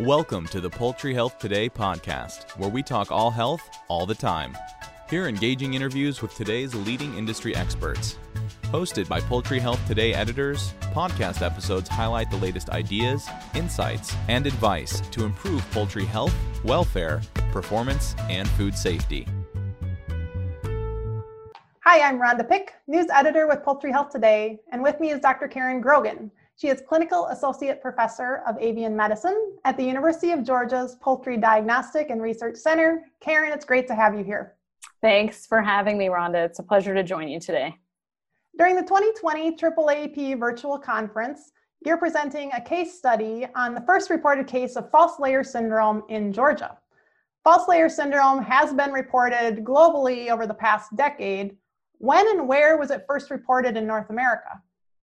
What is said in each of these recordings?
Welcome to the Poultry Health Today podcast, where we talk all health all the time. Hear engaging interviews with today's leading industry experts. Hosted by Poultry Health Today editors, podcast episodes highlight the latest ideas, insights, and advice to improve poultry health, welfare, performance, and food safety. Hi, I'm Rhonda Pick, news editor with Poultry Health Today, and with me is Dr. Karen Grogan, she is Clinical Associate Professor of Avian Medicine at the University of Georgia's Poultry Diagnostic and Research Center. Karen, it's great to have you here. Thanks for having me, Rhonda. It's a pleasure to join you today. During the 2020 AAAP virtual conference, you're presenting a case study on the first reported case of false layer syndrome in Georgia. False layer syndrome has been reported globally over the past decade. When and where was it first reported in North America?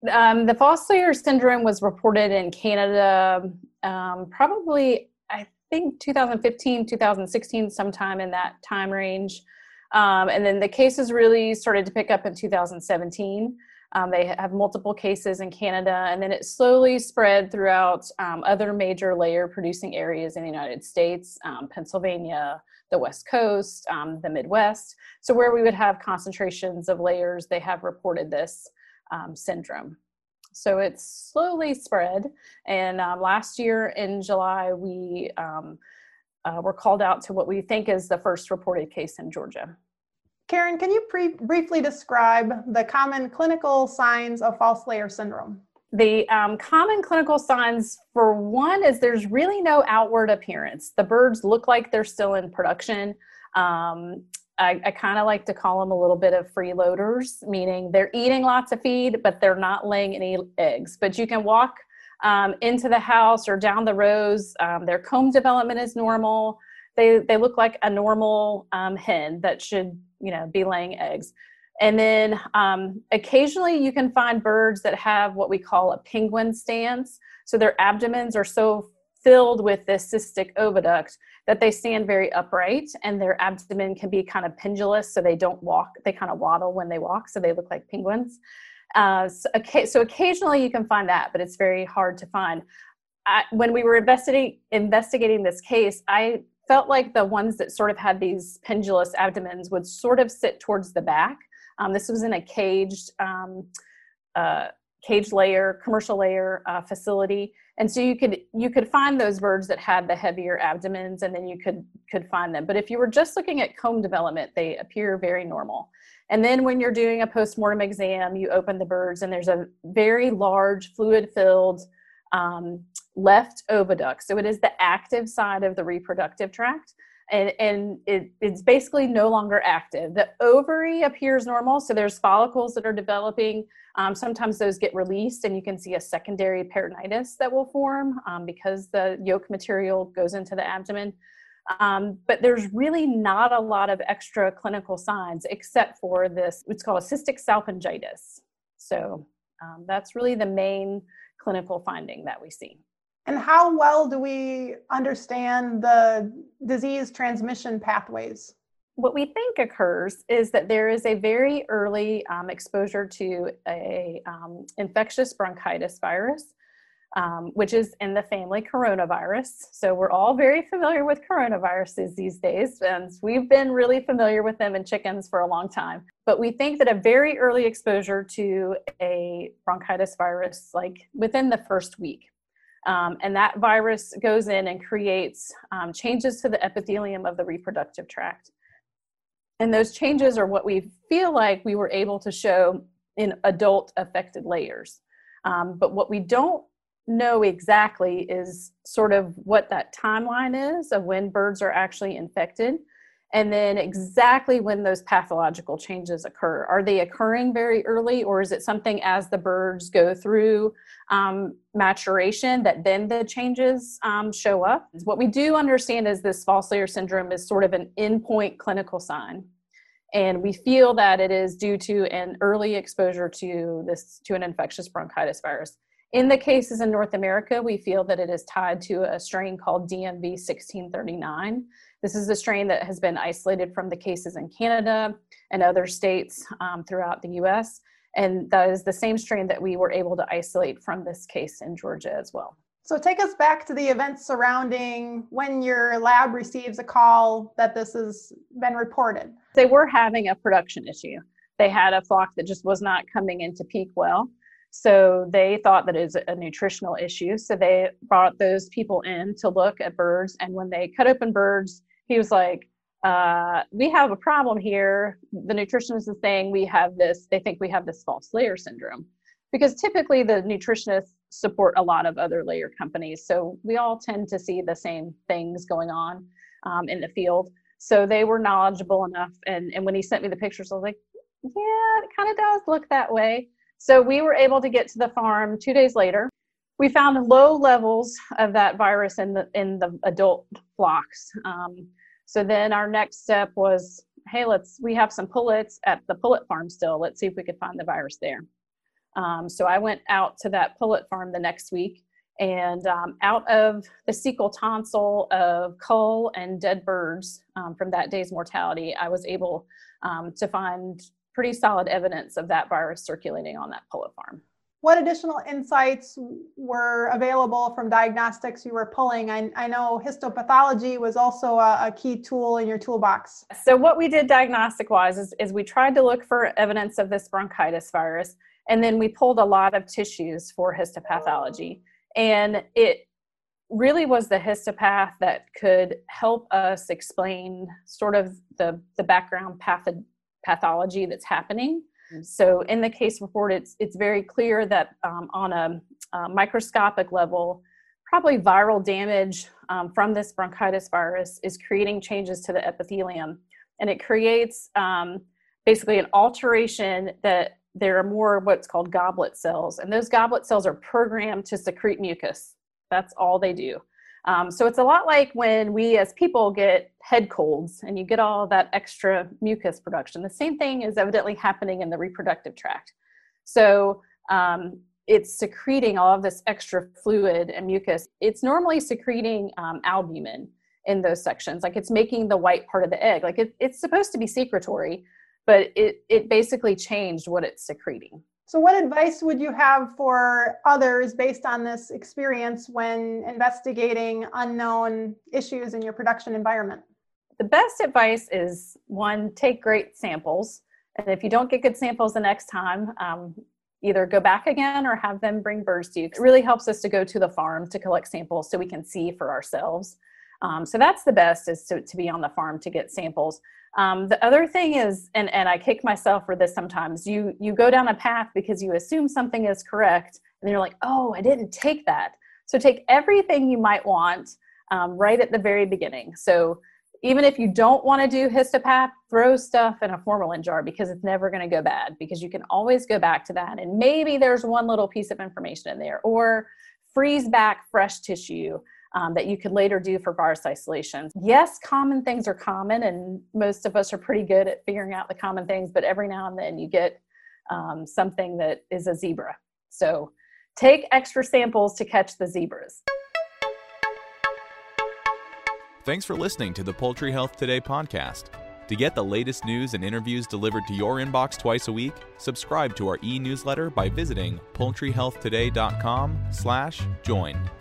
Um, the false layer syndrome was reported in Canada um, probably, I think, 2015, 2016, sometime in that time range. Um, and then the cases really started to pick up in 2017. Um, they have multiple cases in Canada, and then it slowly spread throughout um, other major layer producing areas in the United States, um, Pennsylvania, the West Coast, the Midwest. So, where we would have concentrations of layers, they have reported this um, syndrome. So it's slowly spread. And um, last year in July, we um, uh, were called out to what we think is the first reported case in Georgia. Karen, can you pre- briefly describe the common clinical signs of false layer syndrome? The um, common clinical signs, for one, is there's really no outward appearance. The birds look like they're still in production. Um, I, I kind of like to call them a little bit of freeloaders, meaning they're eating lots of feed, but they're not laying any eggs. But you can walk um, into the house or down the rows. Um, their comb development is normal. They they look like a normal um, hen that should you know be laying eggs. And then um, occasionally you can find birds that have what we call a penguin stance. So their abdomens are so filled with this cystic oviduct that they stand very upright and their abdomen can be kind of pendulous so they don't walk they kind of waddle when they walk so they look like penguins. Uh, so, okay, so occasionally you can find that but it's very hard to find. I, when we were investigating investigating this case i felt like the ones that sort of had these pendulous abdomens would sort of sit towards the back. Um, this was in a caged um, uh, cage layer commercial layer uh, facility. And so you could you could find those birds that had the heavier abdomens and then you could could find them. But if you were just looking at comb development they appear very normal. And then when you're doing a post-mortem exam you open the birds and there's a very large fluid filled um, left oviduct. So it is the active side of the reproductive tract and, and it, it's basically no longer active. The ovary appears normal, so there's follicles that are developing. Um, sometimes those get released, and you can see a secondary peritonitis that will form um, because the yolk material goes into the abdomen. Um, but there's really not a lot of extra clinical signs except for this, what's called a cystic salpingitis. So um, that's really the main clinical finding that we see. And how well do we understand the disease transmission pathways? What we think occurs is that there is a very early um, exposure to a um, infectious bronchitis virus, um, which is in the family coronavirus. So we're all very familiar with coronaviruses these days, and we've been really familiar with them in chickens for a long time. But we think that a very early exposure to a bronchitis virus, like within the first week, um, and that virus goes in and creates um, changes to the epithelium of the reproductive tract. And those changes are what we feel like we were able to show in adult affected layers. Um, but what we don't know exactly is sort of what that timeline is of when birds are actually infected and then exactly when those pathological changes occur. Are they occurring very early, or is it something as the birds go through um, maturation that then the changes um, show up? What we do understand is this false layer syndrome is sort of an endpoint clinical sign. And we feel that it is due to an early exposure to this to an infectious bronchitis virus. In the cases in North America, we feel that it is tied to a strain called DMV 1639 this is a strain that has been isolated from the cases in Canada and other states um, throughout the US. And that is the same strain that we were able to isolate from this case in Georgia as well. So take us back to the events surrounding when your lab receives a call that this has been reported. They were having a production issue. They had a flock that just was not coming into peak well. So they thought that it was a nutritional issue. So they brought those people in to look at birds. And when they cut open birds, he was like, uh, we have a problem here. The nutritionist is saying we have this, they think we have this false layer syndrome. Because typically the nutritionists support a lot of other layer companies. So we all tend to see the same things going on um, in the field. So they were knowledgeable enough. And, and when he sent me the pictures, I was like, yeah, it kind of does look that way. So we were able to get to the farm two days later. We found low levels of that virus in the in the adult flocks. Um, so then our next step was, hey, let's we have some pullets at the pullet farm still. Let's see if we could find the virus there. Um, so I went out to that pullet farm the next week, and um, out of the cecal tonsil of cull and dead birds um, from that day's mortality, I was able um, to find pretty solid evidence of that virus circulating on that pullet farm. What additional insights were available from diagnostics you were pulling? I, I know histopathology was also a, a, key tool in your toolbox. So, what we did diagnostic wise is, is we tried to look for evidence of this bronchitis virus, and then we pulled a lot of tissues for histopathology. And it really was the histopath that could help us explain sort of the, the background patho- pathology that's happening. Mm-hmm. So in the case report, it's it's very clear that um, on a, a, microscopic level, probably viral damage um, from this bronchitis virus is creating changes to the epithelium, and it creates um, basically an alteration that there are more what's called goblet cells, and those goblet cells are programmed to secrete mucus. That's all they do. Um, so it's a lot like when we as people get head colds and you get all that extra mucus production. The same thing is evidently happening in the reproductive tract. So um, it's secreting all of this extra fluid and mucus. It's normally secreting um, albumin in those sections, like it's making the white part of the egg. Like it, it's supposed to be secretory, but it, it basically changed what it's secreting. So, what advice would you have for others based on this experience when investigating unknown issues in your production environment? The best advice is one, take great samples. And if you don't get good samples the next time, um, either go back again or have them bring birds to you. It really helps us to go to the farm to collect samples so we can see for ourselves. Um, so that's the best is to, to be on the farm to get samples. Um, the other thing is, and, and I kick myself for this sometimes, you, you go down a path because you assume something is correct, and you're like, oh, I didn't take that. So take everything you might want um, right at the very beginning. So even if you don't want to do histopath, throw stuff in a formalin jar because it's never going to go bad because you can always go back to that. And maybe there's one little piece of information in there, or freeze back fresh tissue um, that you could later do for virus isolation. Yes, common things are common, and most of us are pretty good at figuring out the common things, but every now and then you get um, something that is a zebra. So take extra samples to catch the zebras. Thanks for listening to the Poultry Health Today podcast. To get the latest news and interviews delivered to your inbox twice a week, subscribe to our e-newsletter by visiting poultryhealthtoday.com/join.